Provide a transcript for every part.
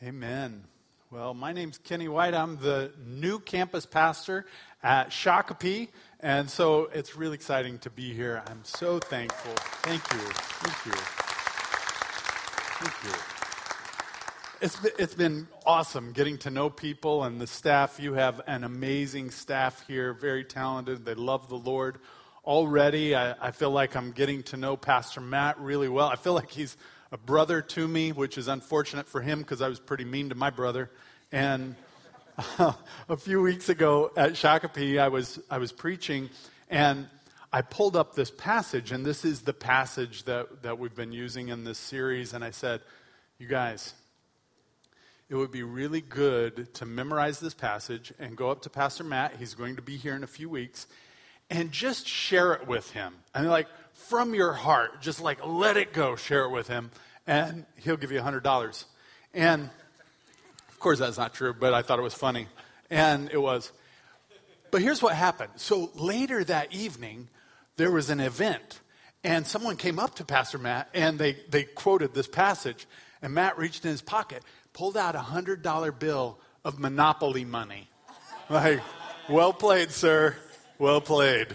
Amen. Well, my name's Kenny White. I'm the new campus pastor at Shakopee, and so it's really exciting to be here. I'm so thankful. Thank you. Thank you. Thank you. It's it's been awesome getting to know people and the staff. You have an amazing staff here, very talented. They love the Lord. Already, I, I feel like I'm getting to know Pastor Matt really well. I feel like he's a brother to me, which is unfortunate for him because I was pretty mean to my brother. And uh, a few weeks ago at Shakopee, I was, I was preaching, and I pulled up this passage, and this is the passage that, that we've been using in this series. And I said, You guys, it would be really good to memorize this passage and go up to Pastor Matt. He's going to be here in a few weeks and just share it with him. I mean, like from your heart, just like let it go, share it with him, and he'll give you a $100. And of course, that's not true, but I thought it was funny. And it was. But here's what happened. So later that evening, there was an event, and someone came up to Pastor Matt and they, they quoted this passage. And Matt reached in his pocket, pulled out a $100 bill of Monopoly money. Like, well played, sir. Well played.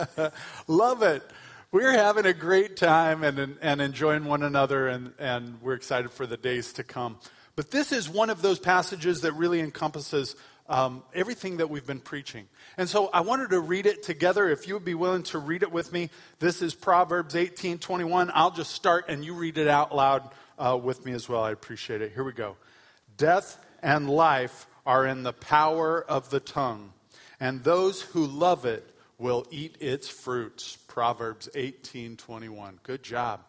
Love it. We're having a great time and, and enjoying one another, and, and we're excited for the days to come. But this is one of those passages that really encompasses um, everything that we've been preaching. And so I wanted to read it together. If you would be willing to read it with me, this is Proverbs 18 21. I'll just start and you read it out loud uh, with me as well. I appreciate it. Here we go. Death and life are in the power of the tongue and those who love it will eat its fruits. Proverbs 18:21. Good job.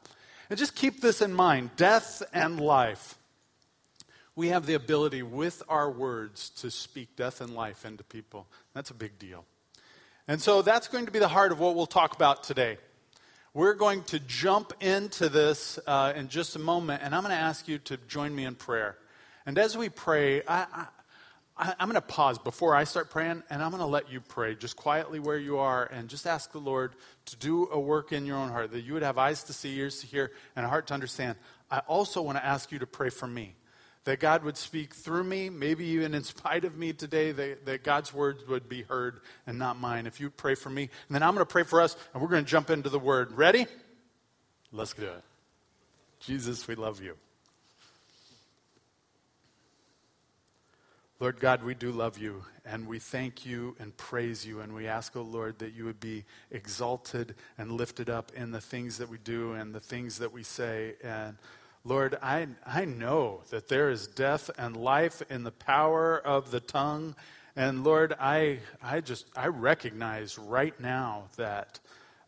And just keep this in mind, death and life. We have the ability with our words to speak death and life into people. That's a big deal. And so that's going to be the heart of what we'll talk about today. We're going to jump into this uh, in just a moment, and I'm going to ask you to join me in prayer. And as we pray, I, I, am going to pause before I start praying, and I'm going to let you pray just quietly where you are and just ask the Lord to do a work in your own heart, that you would have eyes to see, ears to hear, and a heart to understand. I also want to ask you to pray for me, that God would speak through me, maybe even in spite of me today, that, that God's words would be heard and not mine. If you pray for me, and then I'm going to pray for us, and we're going to jump into the Word. Ready? Let's do it. Jesus, we love you. Lord God, we do love you, and we thank you and praise you, and we ask, O oh Lord, that you would be exalted and lifted up in the things that we do and the things that we say. And Lord, I, I know that there is death and life in the power of the tongue. And Lord, I, I just, I recognize right now that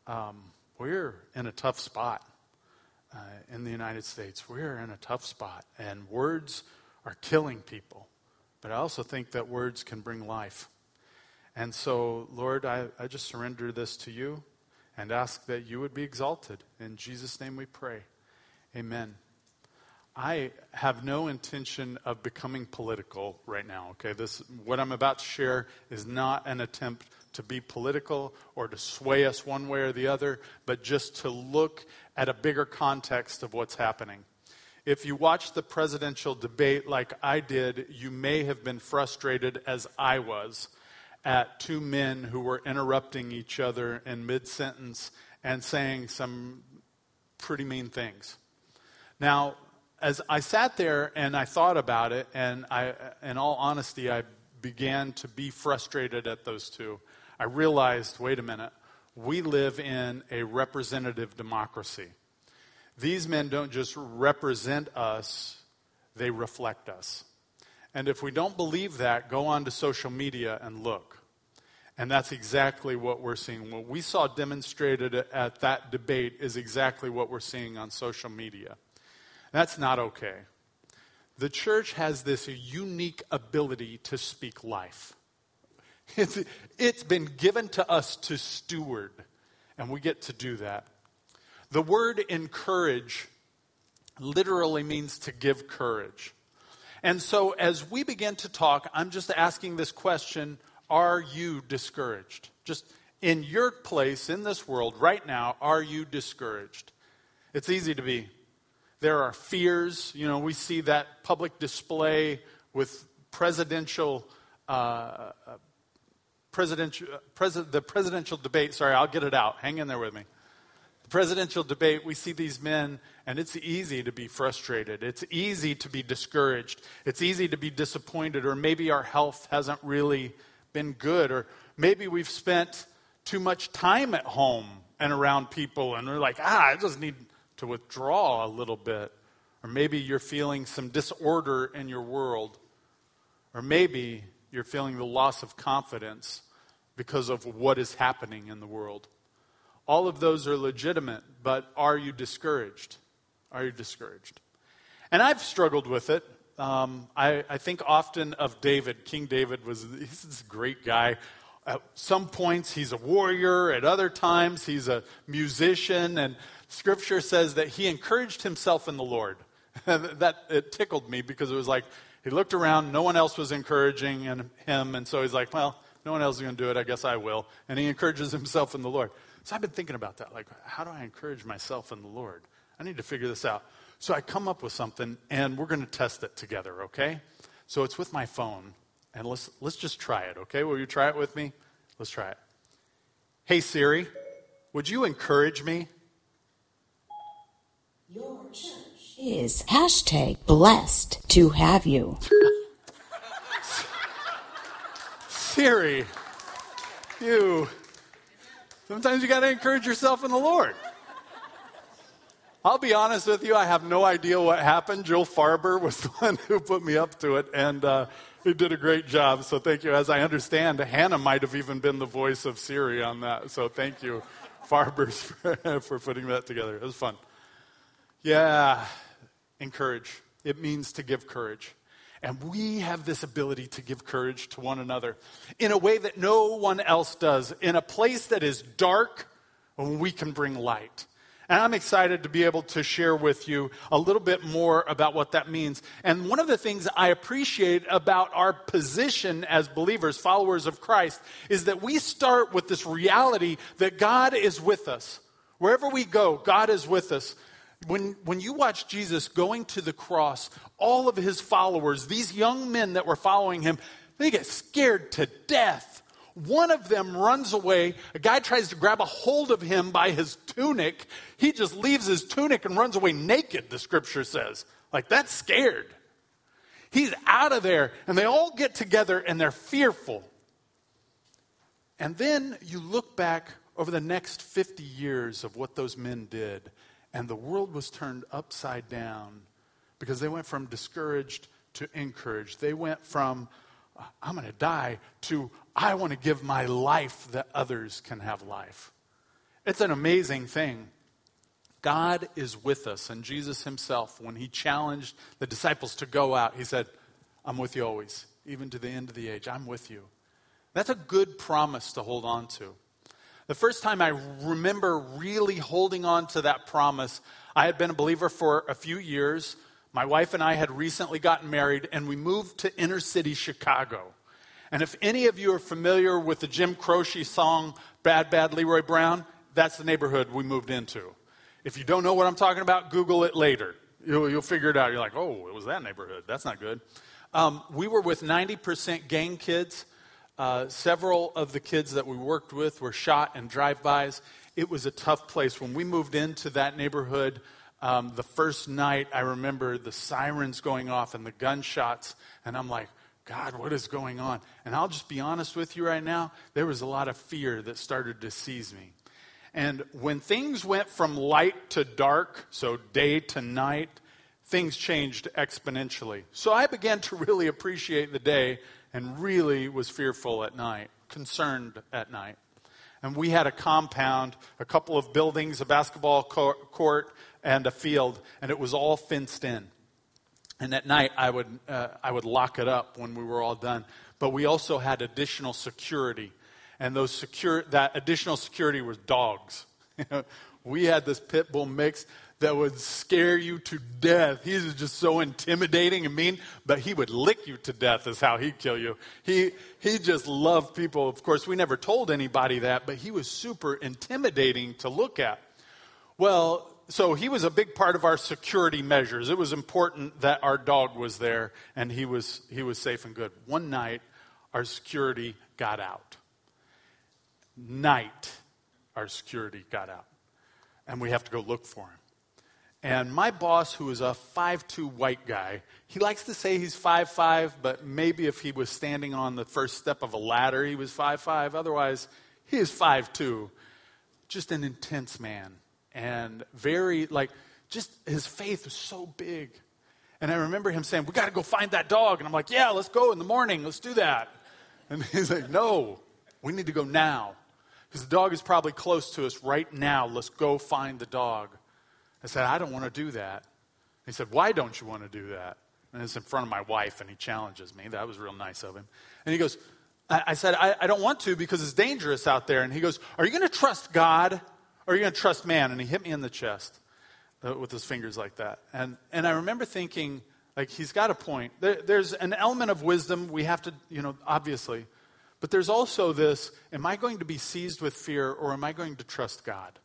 um, we're in a tough spot uh, in the United States. We're in a tough spot, and words are killing people. But I also think that words can bring life. And so, Lord, I, I just surrender this to you and ask that you would be exalted. In Jesus' name we pray. Amen. I have no intention of becoming political right now. Okay, this what I'm about to share is not an attempt to be political or to sway us one way or the other, but just to look at a bigger context of what's happening. If you watched the presidential debate like I did, you may have been frustrated, as I was, at two men who were interrupting each other in mid sentence and saying some pretty mean things. Now, as I sat there and I thought about it, and I, in all honesty, I began to be frustrated at those two. I realized wait a minute, we live in a representative democracy. These men don't just represent us, they reflect us. And if we don't believe that, go on to social media and look. And that's exactly what we're seeing. What we saw demonstrated at that debate is exactly what we're seeing on social media. That's not okay. The church has this unique ability to speak life. It's, it's been given to us to steward, and we get to do that. The word encourage literally means to give courage. And so as we begin to talk, I'm just asking this question Are you discouraged? Just in your place in this world right now, are you discouraged? It's easy to be. There are fears. You know, we see that public display with presidential. Uh, presidential, pres- the presidential debate. Sorry, I'll get it out. Hang in there with me. Presidential debate, we see these men, and it's easy to be frustrated. It's easy to be discouraged. It's easy to be disappointed, or maybe our health hasn't really been good, or maybe we've spent too much time at home and around people, and we're like, ah, I just need to withdraw a little bit. Or maybe you're feeling some disorder in your world. Or maybe you're feeling the loss of confidence because of what is happening in the world. All of those are legitimate, but are you discouraged? Are you discouraged? And I've struggled with it. Um, I, I, think often of David. King David was he's this great guy. At some points, he's a warrior. At other times, he's a musician. And Scripture says that he encouraged himself in the Lord. that it tickled me because it was like he looked around, no one else was encouraging him, and so he's like, well, no one else is going to do it, I guess I will. And he encourages himself in the Lord. So I've been thinking about that. Like, how do I encourage myself in the Lord? I need to figure this out. So I come up with something, and we're going to test it together, okay? So it's with my phone, and let's, let's just try it, okay? Will you try it with me? Let's try it. Hey, Siri, would you encourage me? Your church is hashtag blessed to have you. Siri, you. Sometimes you got to encourage yourself in the Lord. I'll be honest with you, I have no idea what happened. Joel Farber was the one who put me up to it, and uh, he did a great job. So thank you. As I understand, Hannah might have even been the voice of Siri on that. So thank you, Farbers, for, for putting that together. It was fun. Yeah, encourage. It means to give courage. And we have this ability to give courage to one another in a way that no one else does. In a place that is dark, we can bring light. And I'm excited to be able to share with you a little bit more about what that means. And one of the things I appreciate about our position as believers, followers of Christ, is that we start with this reality that God is with us. Wherever we go, God is with us. When, when you watch Jesus going to the cross, all of his followers, these young men that were following him, they get scared to death. One of them runs away. A guy tries to grab a hold of him by his tunic. He just leaves his tunic and runs away naked, the scripture says. Like, that's scared. He's out of there, and they all get together and they're fearful. And then you look back over the next 50 years of what those men did, and the world was turned upside down because they went from discouraged to encouraged. They went from, uh, I'm going to die, to, I want to give my life that others can have life. It's an amazing thing. God is with us. And Jesus himself, when he challenged the disciples to go out, he said, I'm with you always, even to the end of the age. I'm with you. That's a good promise to hold on to. The first time I remember really holding on to that promise, I had been a believer for a few years. My wife and I had recently gotten married, and we moved to inner city Chicago. And if any of you are familiar with the Jim Croce song, Bad Bad Leroy Brown, that's the neighborhood we moved into. If you don't know what I'm talking about, Google it later. You'll, you'll figure it out. You're like, oh, it was that neighborhood. That's not good. Um, we were with 90% gang kids uh, several of the kids that we worked with were shot in drive-bys. It was a tough place. When we moved into that neighborhood, um, the first night, I remember the sirens going off and the gunshots, and I'm like, God, what is going on? And I'll just be honest with you right now, there was a lot of fear that started to seize me. And when things went from light to dark, so day to night, things changed exponentially. So I began to really appreciate the day and really was fearful at night, concerned at night. And we had a compound, a couple of buildings, a basketball court, and a field, and it was all fenced in. And at night, I would, uh, I would lock it up when we were all done. But we also had additional security. And those secure, that additional security was dogs. we had this pit bull mix that would scare you to death. He was just so intimidating and mean, but he would lick you to death, is how he'd kill you. He, he just loved people. Of course, we never told anybody that, but he was super intimidating to look at. Well, so he was a big part of our security measures. It was important that our dog was there and he was, he was safe and good. One night, our security got out. Night, our security got out. And we have to go look for him. And my boss, who is a five-two white guy, he likes to say he's five-five, but maybe if he was standing on the first step of a ladder, he was five-five. Otherwise, he is five-two. Just an intense man. And very, like, just his faith was so big. And I remember him saying, We got to go find that dog. And I'm like, Yeah, let's go in the morning. Let's do that. And he's like, No, we need to go now. Because the dog is probably close to us right now. Let's go find the dog. I said, I don't want to do that. He said, Why don't you want to do that? And it's in front of my wife, and he challenges me. That was real nice of him. And he goes, I, I said, I, I don't want to because it's dangerous out there. And he goes, Are you going to trust God or are you going to trust man? And he hit me in the chest uh, with his fingers like that. And, and I remember thinking, like, he's got a point. There, there's an element of wisdom we have to, you know, obviously. But there's also this am I going to be seized with fear or am I going to trust God?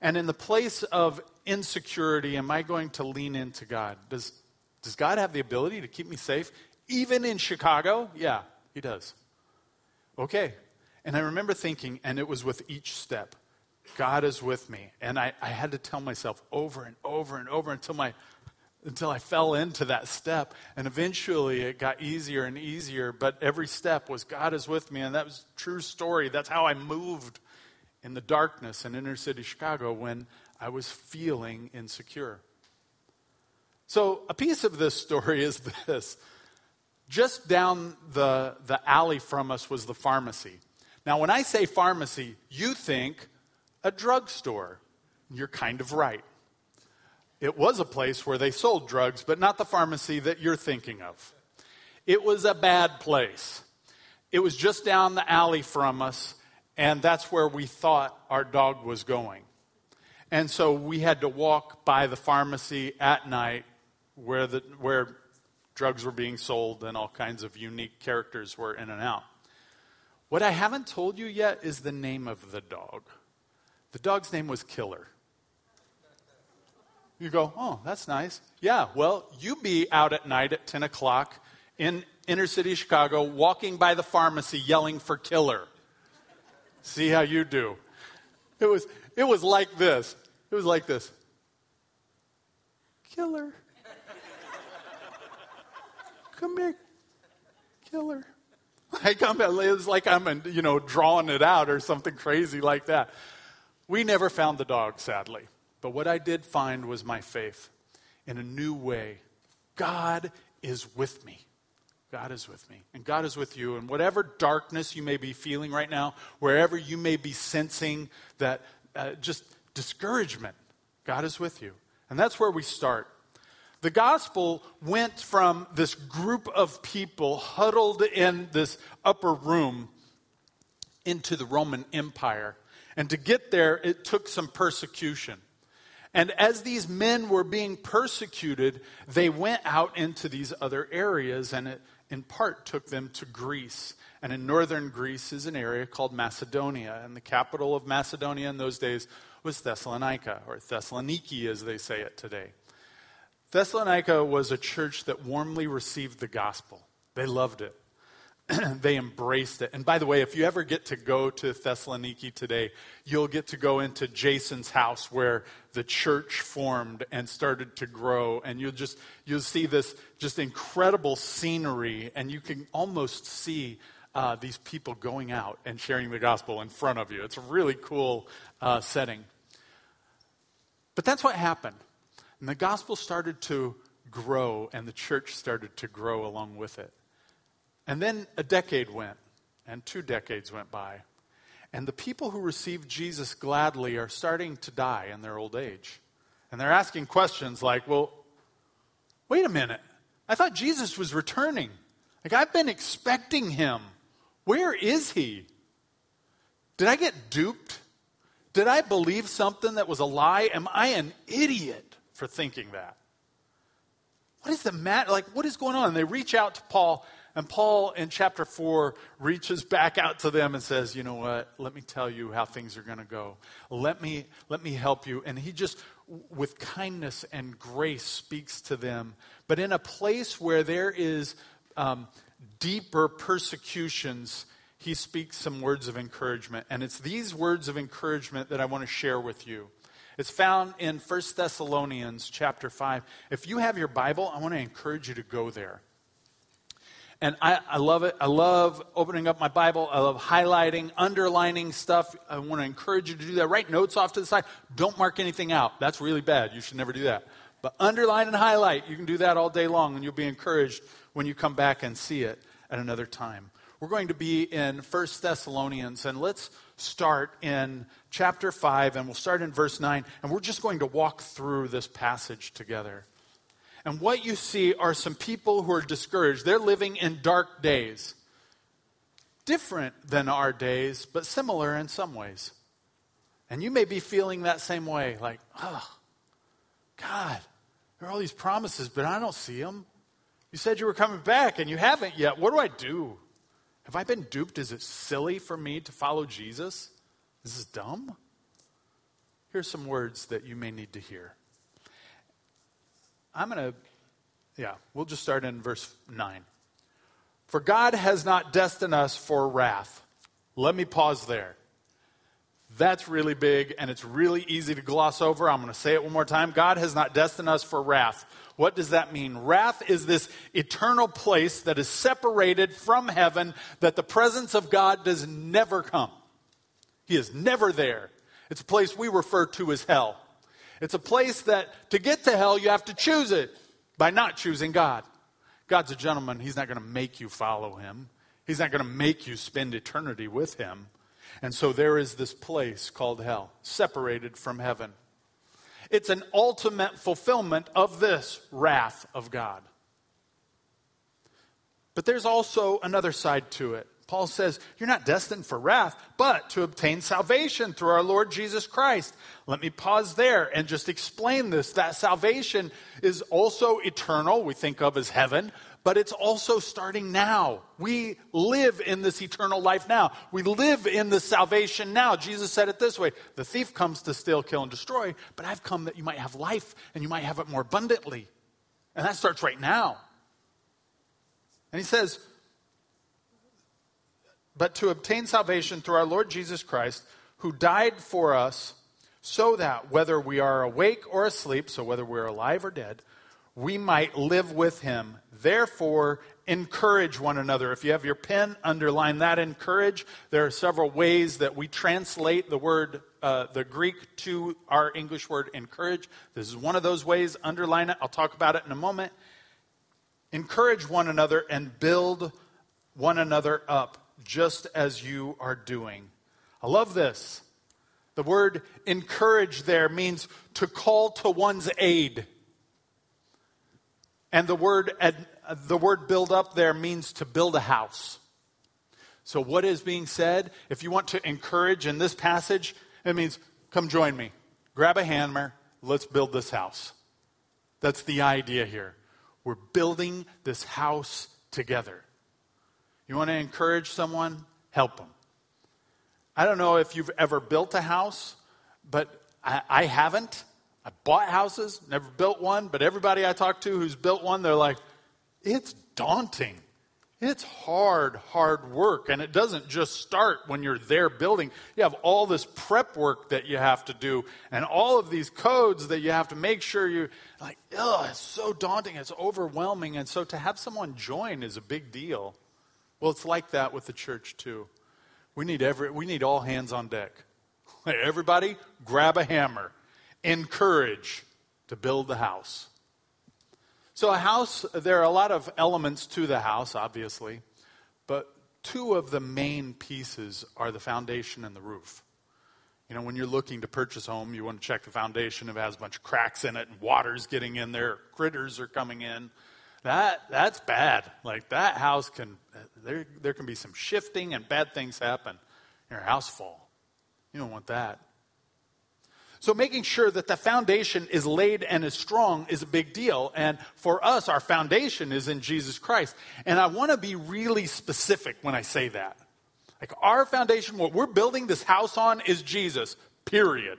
And in the place of insecurity, am I going to lean into God? Does, does God have the ability to keep me safe? Even in Chicago? Yeah, He does. Okay. And I remember thinking, and it was with each step God is with me. And I, I had to tell myself over and over and over until my until I fell into that step. And eventually it got easier and easier, but every step was God is with me. And that was true story. That's how I moved in the darkness in inner city Chicago when I was feeling insecure. So a piece of this story is this. Just down the, the alley from us was the pharmacy. Now, when I say pharmacy, you think a drugstore. You're kind of right. It was a place where they sold drugs, but not the pharmacy that you're thinking of. It was a bad place. It was just down the alley from us, and that's where we thought our dog was going. And so we had to walk by the pharmacy at night where, the, where drugs were being sold and all kinds of unique characters were in and out. What I haven't told you yet is the name of the dog. The dog's name was Killer. You go, oh, that's nice. Yeah, well, you be out at night at 10 o'clock in inner city Chicago walking by the pharmacy yelling for Killer. See how you do. It was, it was like this. It was like this. Killer. Come here, killer. I come, it was like I'm, you know, drawing it out or something crazy like that. We never found the dog, sadly. But what I did find was my faith in a new way. God is with me. God is with me. And God is with you. And whatever darkness you may be feeling right now, wherever you may be sensing that uh, just discouragement, God is with you. And that's where we start. The gospel went from this group of people huddled in this upper room into the Roman Empire and to get there, it took some persecution. And as these men were being persecuted, they went out into these other areas, and it in part took them to Greece. And in northern Greece is an area called Macedonia. And the capital of Macedonia in those days was Thessalonica, or Thessaloniki as they say it today. Thessalonica was a church that warmly received the gospel, they loved it. they embraced it. And by the way, if you ever get to go to Thessaloniki today, you'll get to go into Jason's house where the church formed and started to grow. And you'll just, you'll see this just incredible scenery and you can almost see uh, these people going out and sharing the gospel in front of you. It's a really cool uh, setting. But that's what happened. And the gospel started to grow and the church started to grow along with it. And then a decade went, and two decades went by. And the people who received Jesus gladly are starting to die in their old age. And they're asking questions like, well, wait a minute. I thought Jesus was returning. Like, I've been expecting him. Where is he? Did I get duped? Did I believe something that was a lie? Am I an idiot for thinking that? What is the matter? Like, what is going on? And they reach out to Paul, and Paul in chapter 4 reaches back out to them and says, You know what? Let me tell you how things are going to go. Let me, let me help you. And he just, with kindness and grace, speaks to them. But in a place where there is um, deeper persecutions, he speaks some words of encouragement. And it's these words of encouragement that I want to share with you. It's found in 1 Thessalonians chapter 5. If you have your Bible, I want to encourage you to go there. And I, I, love it. I love opening up my Bible. I love highlighting, underlining stuff. I want to encourage you to do that. Write notes off to the side. Don't mark anything out. That's really bad. You should never do that. But underline and highlight. You can do that all day long, and you'll be encouraged when you come back and see it at another time. We're going to be in 1 Thessalonians, and let's start in chapter 5, and we'll start in verse 9, and we're just going to walk through this passage together. And what you see are some people who are discouraged. They're living in dark days. Different than our days, but similar in some ways. And you may be feeling that same way like, oh, God, there are all these promises, but I don't see them. You said you were coming back, and you haven't yet. What do I do? Have I been duped? Is it silly for me to follow Jesus? Is this dumb? Here's some words that you may need to hear. I'm going to, yeah, we'll just start in verse 9. For God has not destined us for wrath. Let me pause there. That's really big and it's really easy to gloss over. I'm going to say it one more time. God has not destined us for wrath. What does that mean? Wrath is this eternal place that is separated from heaven, that the presence of God does never come. He is never there. It's a place we refer to as hell. It's a place that to get to hell, you have to choose it by not choosing God. God's a gentleman. He's not going to make you follow him, He's not going to make you spend eternity with him. And so there is this place called hell, separated from heaven. It's an ultimate fulfillment of this wrath of God. But there's also another side to it. Paul says, You're not destined for wrath, but to obtain salvation through our Lord Jesus Christ. Let me pause there and just explain this. That salvation is also eternal, we think of as heaven, but it's also starting now. We live in this eternal life now. We live in the salvation now. Jesus said it this way The thief comes to steal, kill, and destroy, but I've come that you might have life and you might have it more abundantly. And that starts right now. And he says, but to obtain salvation through our Lord Jesus Christ, who died for us, so that whether we are awake or asleep, so whether we're alive or dead, we might live with him. Therefore, encourage one another. If you have your pen, underline that encourage. There are several ways that we translate the word, uh, the Greek to our English word encourage. This is one of those ways. Underline it. I'll talk about it in a moment. Encourage one another and build one another up just as you are doing. I love this. The word encourage there means to call to one's aid. And the word, the word build up there means to build a house. So, what is being said? If you want to encourage in this passage, it means come join me. Grab a hammer. Let's build this house. That's the idea here. We're building this house together. You want to encourage someone? Help them. I don't know if you've ever built a house, but I, I haven't. I bought houses, never built one, but everybody I talk to who's built one, they're like, it's daunting. It's hard, hard work. And it doesn't just start when you're there building. You have all this prep work that you have to do and all of these codes that you have to make sure you like, oh, it's so daunting. It's overwhelming. And so to have someone join is a big deal. Well, it's like that with the church too. We need every we need all hands on deck. Everybody grab a hammer. Encourage to build the house. So a house there are a lot of elements to the house obviously, but two of the main pieces are the foundation and the roof. You know, when you're looking to purchase a home, you want to check the foundation if it has a bunch of cracks in it and water's getting in there, critters are coming in that that's bad. Like that house can there there can be some shifting and bad things happen. Your house fall. You don't want that. So making sure that the foundation is laid and is strong is a big deal. And for us, our foundation is in Jesus Christ. And I want to be really specific when I say that. Like our foundation, what we're building this house on is Jesus, period.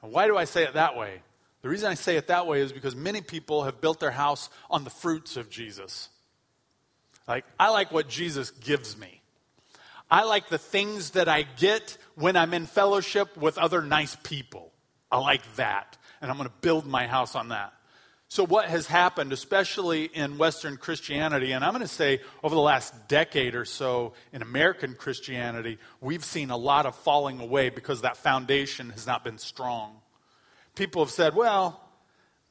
And why do I say it that way? The reason I say it that way is because many people have built their house on the fruits of Jesus. Like, I like what Jesus gives me. I like the things that I get when I'm in fellowship with other nice people. I like that. And I'm going to build my house on that. So, what has happened, especially in Western Christianity, and I'm going to say over the last decade or so in American Christianity, we've seen a lot of falling away because that foundation has not been strong. People have said, well,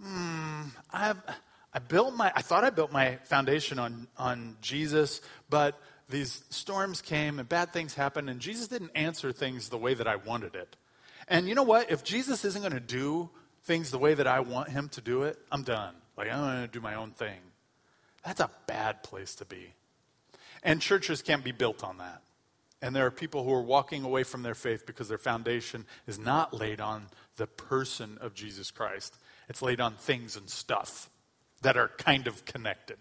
hmm, I've, I built my, I thought I built my foundation on, on Jesus, but these storms came and bad things happened, and Jesus didn't answer things the way that I wanted it. And you know what? If Jesus isn't going to do things the way that I want him to do it, I'm done. Like, I'm going to do my own thing. That's a bad place to be. And churches can't be built on that. And there are people who are walking away from their faith because their foundation is not laid on the person of Jesus Christ. It's laid on things and stuff that are kind of connected.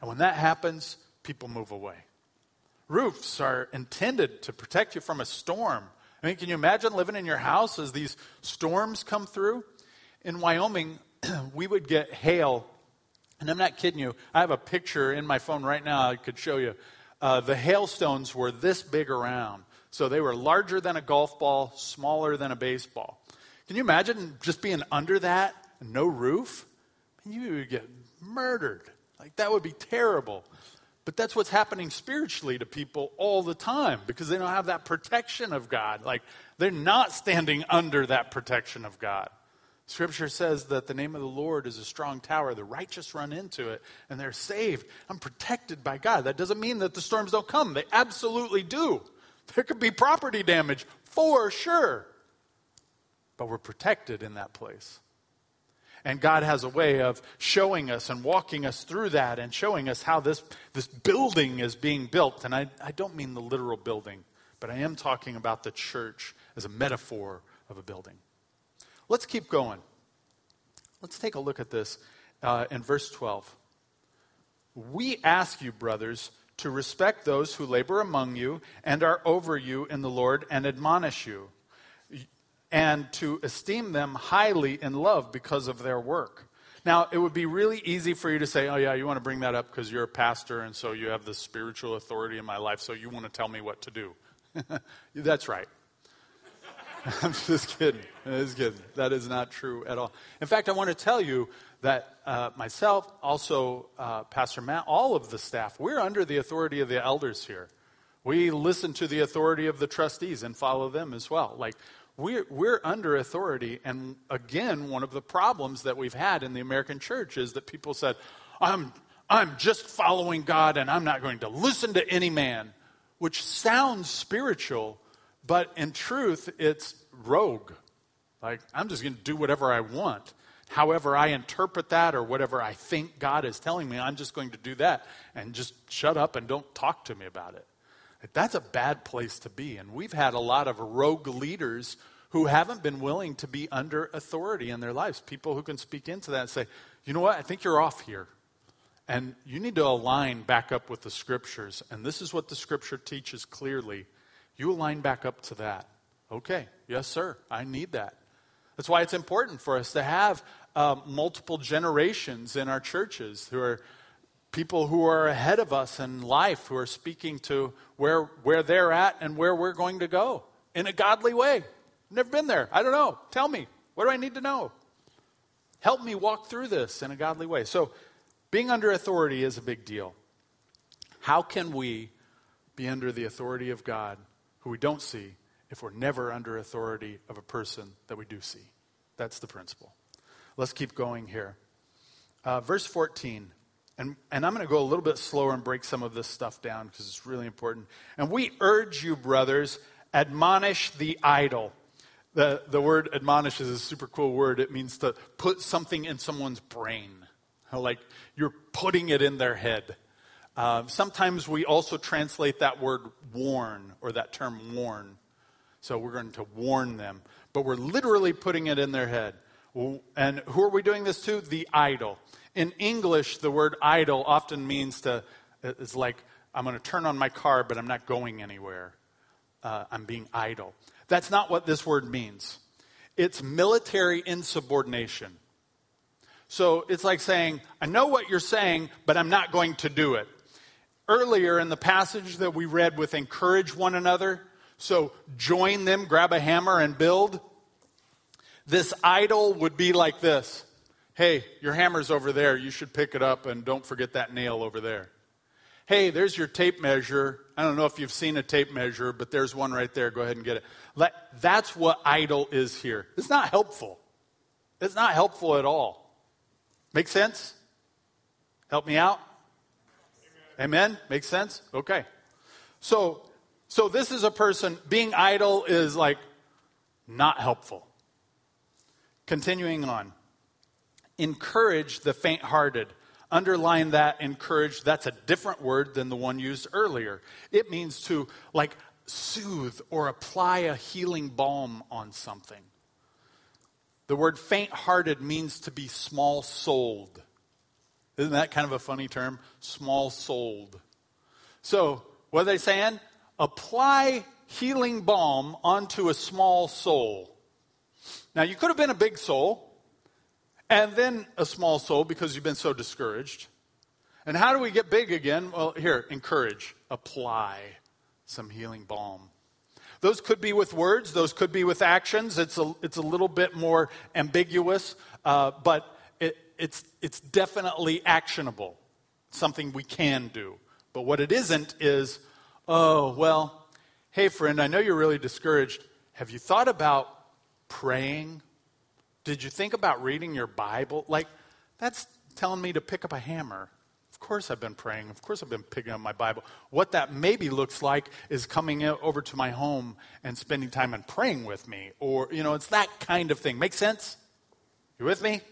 And when that happens, people move away. Roofs are intended to protect you from a storm. I mean, can you imagine living in your house as these storms come through? In Wyoming, we would get hail, and I'm not kidding you. I have a picture in my phone right now I could show you. Uh, the hailstones were this big around. So they were larger than a golf ball, smaller than a baseball. Can you imagine just being under that no roof? You would get murdered. Like, that would be terrible. But that's what's happening spiritually to people all the time because they don't have that protection of God. Like, they're not standing under that protection of God. Scripture says that the name of the Lord is a strong tower. The righteous run into it and they're saved. I'm protected by God. That doesn't mean that the storms don't come, they absolutely do. There could be property damage for sure. But we're protected in that place. And God has a way of showing us and walking us through that and showing us how this, this building is being built. And I, I don't mean the literal building, but I am talking about the church as a metaphor of a building. Let's keep going. Let's take a look at this uh, in verse 12. We ask you, brothers, to respect those who labor among you and are over you in the Lord and admonish you and to esteem them highly in love because of their work. Now, it would be really easy for you to say, oh, yeah, you want to bring that up because you're a pastor and so you have the spiritual authority in my life, so you want to tell me what to do. That's right. I'm just kidding. Just kidding. That is not true at all. In fact, I want to tell you that uh, myself, also uh, Pastor Matt, all of the staff, we're under the authority of the elders here. We listen to the authority of the trustees and follow them as well. Like, we're, we're under authority. And again, one of the problems that we've had in the American church is that people said, I'm, I'm just following God and I'm not going to listen to any man, which sounds spiritual, but in truth, it's rogue. Like, I'm just going to do whatever I want. However, I interpret that or whatever I think God is telling me, I'm just going to do that and just shut up and don't talk to me about it. That's a bad place to be. And we've had a lot of rogue leaders who haven't been willing to be under authority in their lives. People who can speak into that and say, you know what, I think you're off here. And you need to align back up with the scriptures. And this is what the scripture teaches clearly. You align back up to that. Okay, yes, sir, I need that. That's why it's important for us to have uh, multiple generations in our churches who are people who are ahead of us in life who are speaking to where, where they're at and where we're going to go in a godly way. Never been there. I don't know. Tell me. What do I need to know? Help me walk through this in a godly way. So, being under authority is a big deal. How can we be under the authority of God who we don't see if we're never under authority of a person that we do see? That's the principle. Let's keep going here. Uh, verse 14. And, and I'm going to go a little bit slower and break some of this stuff down because it's really important. And we urge you, brothers, admonish the idle. The, the word admonish is a super cool word. It means to put something in someone's brain, like you're putting it in their head. Uh, sometimes we also translate that word warn or that term warn. So we're going to warn them. But we're literally putting it in their head. And who are we doing this to? The idle. In English, the word idle often means to, it's like, I'm going to turn on my car, but I'm not going anywhere. Uh, I'm being idle. That's not what this word means. It's military insubordination. So it's like saying, I know what you're saying, but I'm not going to do it. Earlier in the passage that we read with encourage one another, so join them, grab a hammer, and build. This idle would be like this Hey, your hammer's over there. You should pick it up and don't forget that nail over there. Hey, there's your tape measure. I don't know if you've seen a tape measure, but there's one right there. Go ahead and get it. That's what idle is here. It's not helpful. It's not helpful at all. Make sense? Help me out? Amen? Amen? Sense? Okay. So, so this is a person, being idle is like not helpful. Continuing on. Encourage the faint hearted. Underline that encourage. That's a different word than the one used earlier. It means to like soothe or apply a healing balm on something. The word faint hearted means to be small souled. Isn't that kind of a funny term? Small souled. So, what are they saying? Apply healing balm onto a small soul. Now, you could have been a big soul and then a small soul because you've been so discouraged. And how do we get big again? Well, here, encourage, apply some healing balm. Those could be with words, those could be with actions. It's a, it's a little bit more ambiguous, uh, but it, it's, it's definitely actionable, something we can do. But what it isn't is, oh, well, hey, friend, I know you're really discouraged. Have you thought about praying? Did you think about reading your Bible? Like, that's telling me to pick up a hammer. Of course, I've been praying. Of course, I've been picking up my Bible. What that maybe looks like is coming over to my home and spending time and praying with me. Or, you know, it's that kind of thing. Make sense? You with me?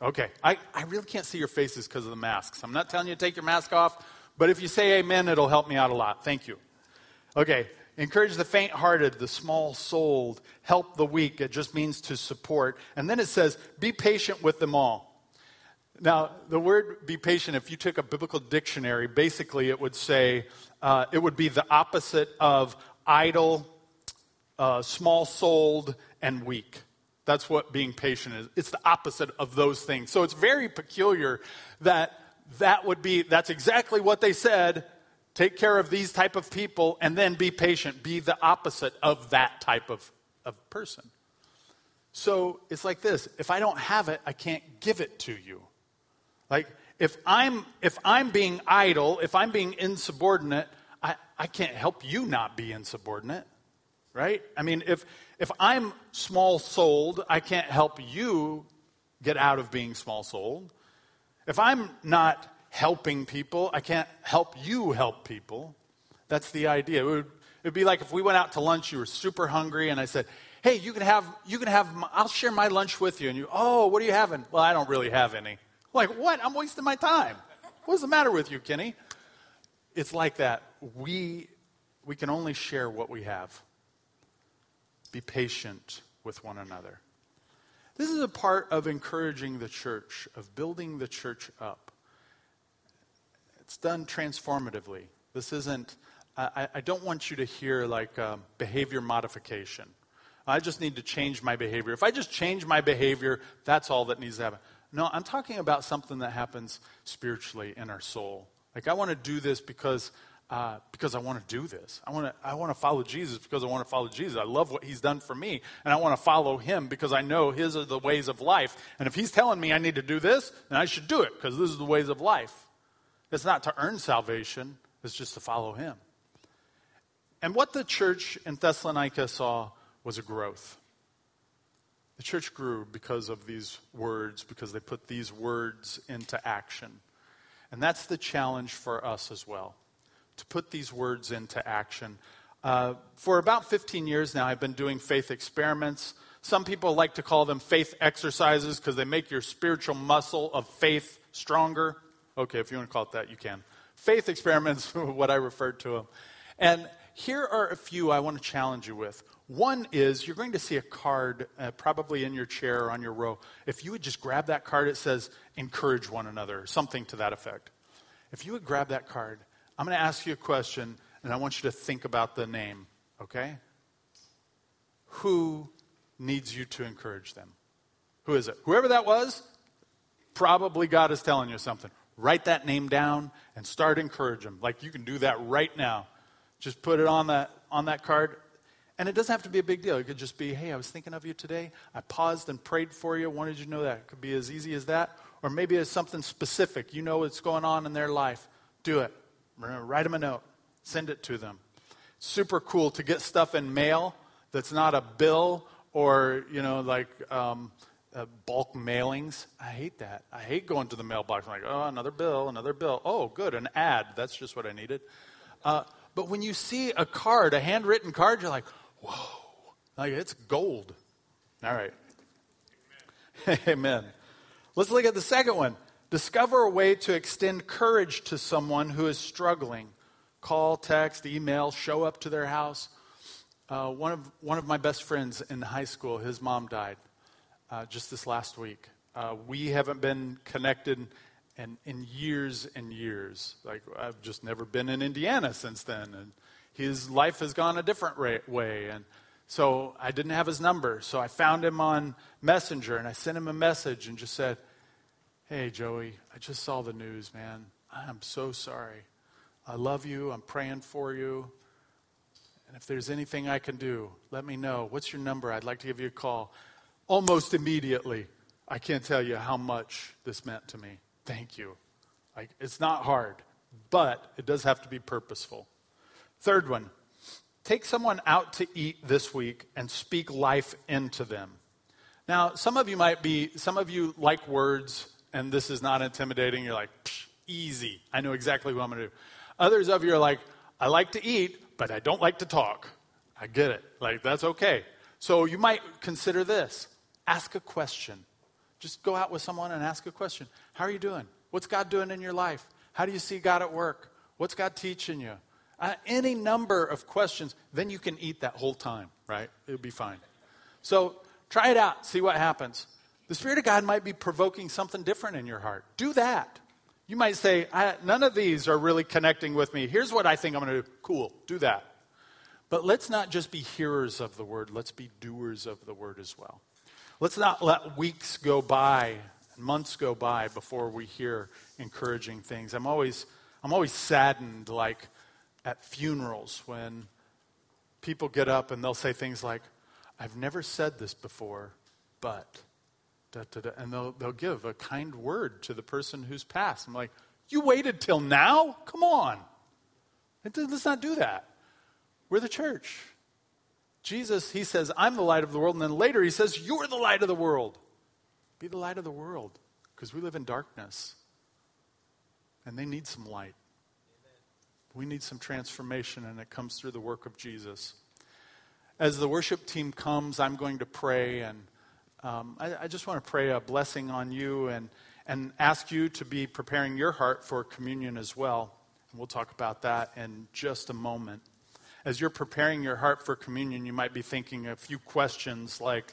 Okay. I, I really can't see your faces because of the masks. I'm not telling you to take your mask off, but if you say amen, it'll help me out a lot. Thank you. Okay. Encourage the faint hearted, the small souled, help the weak. It just means to support. And then it says, be patient with them all. Now, the word be patient, if you took a biblical dictionary, basically it would say, uh, it would be the opposite of idle, uh, small souled, and weak. That's what being patient is. It's the opposite of those things. So it's very peculiar that that would be, that's exactly what they said. Take care of these type of people and then be patient. Be the opposite of that type of, of person. So it's like this if I don't have it, I can't give it to you. Like, if I'm, if I'm being idle, if I'm being insubordinate, I, I can't help you not be insubordinate, right? I mean, if, if I'm small souled, I can't help you get out of being small souled. If I'm not helping people, I can't help you help people. That's the idea. It would, it'd be like if we went out to lunch, you were super hungry, and I said, Hey, you can have, you can have, I'll share my lunch with you. And you, oh, what are you having? Well, I don't really have any. Like, what? I'm wasting my time. What's the matter with you, Kenny? It's like that. We, we can only share what we have. Be patient with one another. This is a part of encouraging the church, of building the church up. It's done transformatively. This isn't, I, I don't want you to hear like um, behavior modification. I just need to change my behavior. If I just change my behavior, that's all that needs to happen. No, I'm talking about something that happens spiritually in our soul. Like, I want to do this because, uh, because I want to do this. I want to, I want to follow Jesus because I want to follow Jesus. I love what he's done for me, and I want to follow him because I know his are the ways of life. And if he's telling me I need to do this, then I should do it because this is the ways of life. It's not to earn salvation, it's just to follow him. And what the church in Thessalonica saw was a growth. The church grew because of these words, because they put these words into action. And that's the challenge for us as well, to put these words into action. Uh, for about 15 years now, I've been doing faith experiments. Some people like to call them faith exercises because they make your spiritual muscle of faith stronger. Okay, if you want to call it that, you can. Faith experiments, what I referred to them. And here are a few I want to challenge you with. One is you're going to see a card uh, probably in your chair or on your row. If you would just grab that card, it says encourage one another, something to that effect. If you would grab that card, I'm going to ask you a question and I want you to think about the name, okay? Who needs you to encourage them? Who is it? Whoever that was, probably God is telling you something. Write that name down and start encouraging them. Like you can do that right now. Just put it on that on that card. And it doesn't have to be a big deal. It could just be, hey, I was thinking of you today. I paused and prayed for you. Wanted you to know that. It could be as easy as that. Or maybe it's something specific. You know what's going on in their life. Do it. Write them a note. Send it to them. Super cool to get stuff in mail that's not a bill or, you know, like um, uh, bulk mailings. I hate that. I hate going to the mailbox. Like, oh, another bill, another bill. Oh, good, an ad. That's just what I needed. Uh, but when you see a card, a handwritten card, you're like, whoa, like it's gold. All right. Amen. Amen. Let's look at the second one. Discover a way to extend courage to someone who is struggling. Call, text, email, show up to their house. Uh, one, of, one of my best friends in high school, his mom died uh, just this last week. Uh, we haven't been connected in, in years and years. Like, I've just never been in Indiana since then. And his life has gone a different way. And so I didn't have his number. So I found him on Messenger and I sent him a message and just said, Hey, Joey, I just saw the news, man. I'm so sorry. I love you. I'm praying for you. And if there's anything I can do, let me know. What's your number? I'd like to give you a call almost immediately, I can't tell you how much this meant to me. Thank you. Like, it's not hard, but it does have to be purposeful. Third one take someone out to eat this week and speak life into them. Now, some of you might be, some of you like words, and this is not intimidating. You're like, easy. I know exactly what I'm going to do. Others of you are like, I like to eat, but I don't like to talk. I get it. Like, that's okay. So you might consider this Ask a question. Just go out with someone and ask a question. How are you doing? What's God doing in your life? How do you see God at work? What's God teaching you? Uh, any number of questions, then you can eat that whole time, right? It'll be fine. So try it out, see what happens. The Spirit of God might be provoking something different in your heart. Do that. You might say, none of these are really connecting with me. Here's what I think I'm going to do. Cool, do that. But let's not just be hearers of the word, let's be doers of the word as well. Let's not let weeks go by, months go by before we hear encouraging things. I'm always, I'm always saddened, like at funerals, when people get up and they'll say things like, I've never said this before, but, da, da, da, and they'll, they'll give a kind word to the person who's passed. I'm like, you waited till now? Come on. Let's not do that. We're the church. Jesus, he says, I'm the light of the world. And then later he says, You're the light of the world. Be the light of the world because we live in darkness. And they need some light. We need some transformation, and it comes through the work of Jesus. As the worship team comes, I'm going to pray, and um, I, I just want to pray a blessing on you and, and ask you to be preparing your heart for communion as well. And we'll talk about that in just a moment as you're preparing your heart for communion, you might be thinking a few questions like,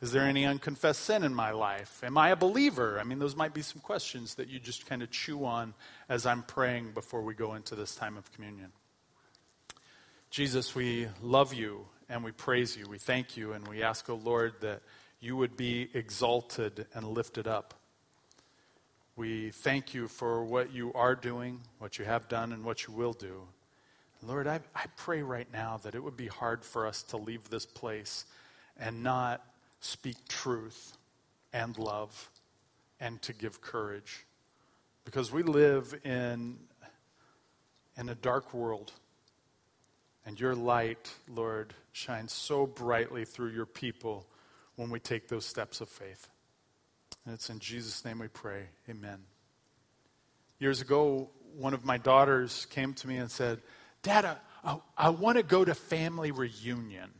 is there any unconfessed sin in my life? Am I a believer? I mean, those might be some questions that you just kind of chew on as I'm praying before we go into this time of communion. Jesus, we love you and we praise you. We thank you and we ask, O oh Lord, that you would be exalted and lifted up. We thank you for what you are doing, what you have done, and what you will do. Lord, I, I pray right now that it would be hard for us to leave this place and not speak truth and love and to give courage. Because we live in, in a dark world. And your light, Lord, shines so brightly through your people when we take those steps of faith. And it's in Jesus' name we pray. Amen. Years ago, one of my daughters came to me and said, Dad, I, I, want to go to family reunion.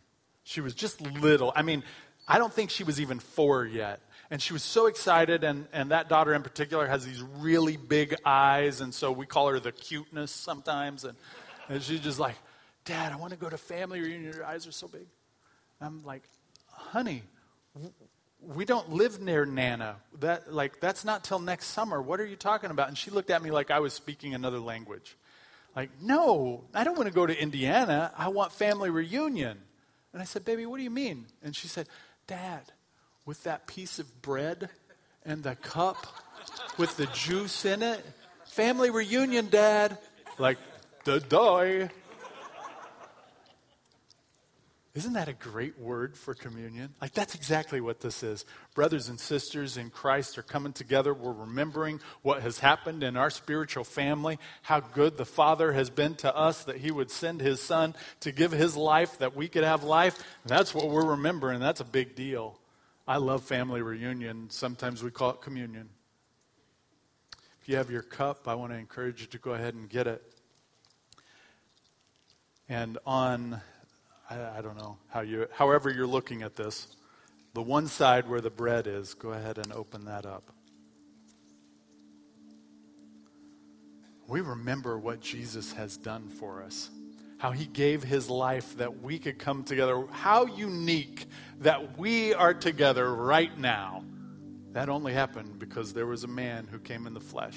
She was just little. I mean, I don't think she was even four yet. And she was so excited, and, and that daughter in particular has these really big eyes, and so we call her the cuteness sometimes. And, and she's just like, Dad, I want to go to family reunion. Your eyes are so big. I'm like, Honey, we don't live near Nana. That like that's not till next summer. What are you talking about? And she looked at me like I was speaking another language. Like, no, I don't want to go to Indiana. I want family reunion. And I said, Baby, what do you mean? And she said, Dad, with that piece of bread and the cup with the juice in it, family reunion, Dad. Like, the die. Isn't that a great word for communion? Like, that's exactly what this is. Brothers and sisters in Christ are coming together. We're remembering what has happened in our spiritual family, how good the Father has been to us, that He would send His Son to give His life, that we could have life. And that's what we're remembering. That's a big deal. I love family reunion. Sometimes we call it communion. If you have your cup, I want to encourage you to go ahead and get it. And on I, I don't know how you, however you're looking at this, the one side where the bread is, go ahead and open that up. We remember what Jesus has done for us, how he gave his life that we could come together. How unique that we are together right now. That only happened because there was a man who came in the flesh,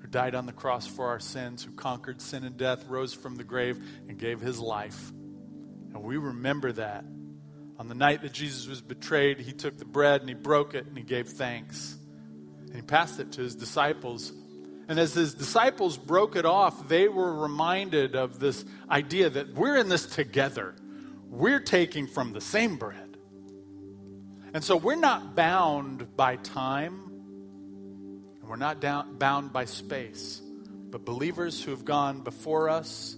who died on the cross for our sins, who conquered sin and death, rose from the grave, and gave his life and we remember that. On the night that Jesus was betrayed, he took the bread and he broke it and he gave thanks. And he passed it to his disciples. And as his disciples broke it off, they were reminded of this idea that we're in this together. We're taking from the same bread. And so we're not bound by time, and we're not down, bound by space. But believers who have gone before us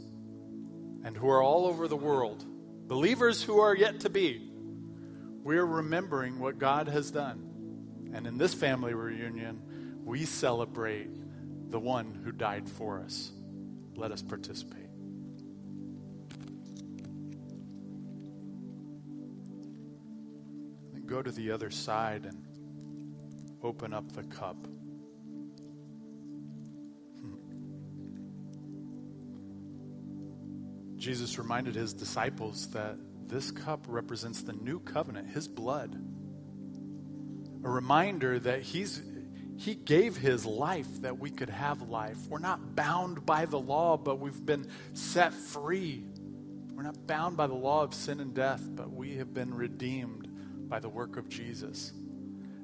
and who are all over the world believers who are yet to be, we're remembering what God has done. And in this family reunion, we celebrate the one who died for us. Let us participate. Go to the other side and open up the cup. Jesus reminded his disciples that this cup represents the new covenant, his blood. A reminder that he's he gave his life that we could have life. We're not bound by the law, but we've been set free. We're not bound by the law of sin and death, but we have been redeemed by the work of Jesus.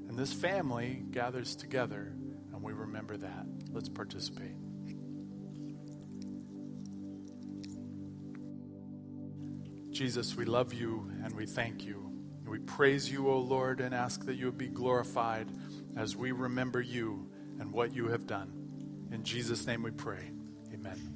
And this family gathers together, and we remember that. Let's participate. Jesus, we love you and we thank you. We praise you, O Lord, and ask that you be glorified as we remember you and what you have done. In Jesus' name we pray. Amen.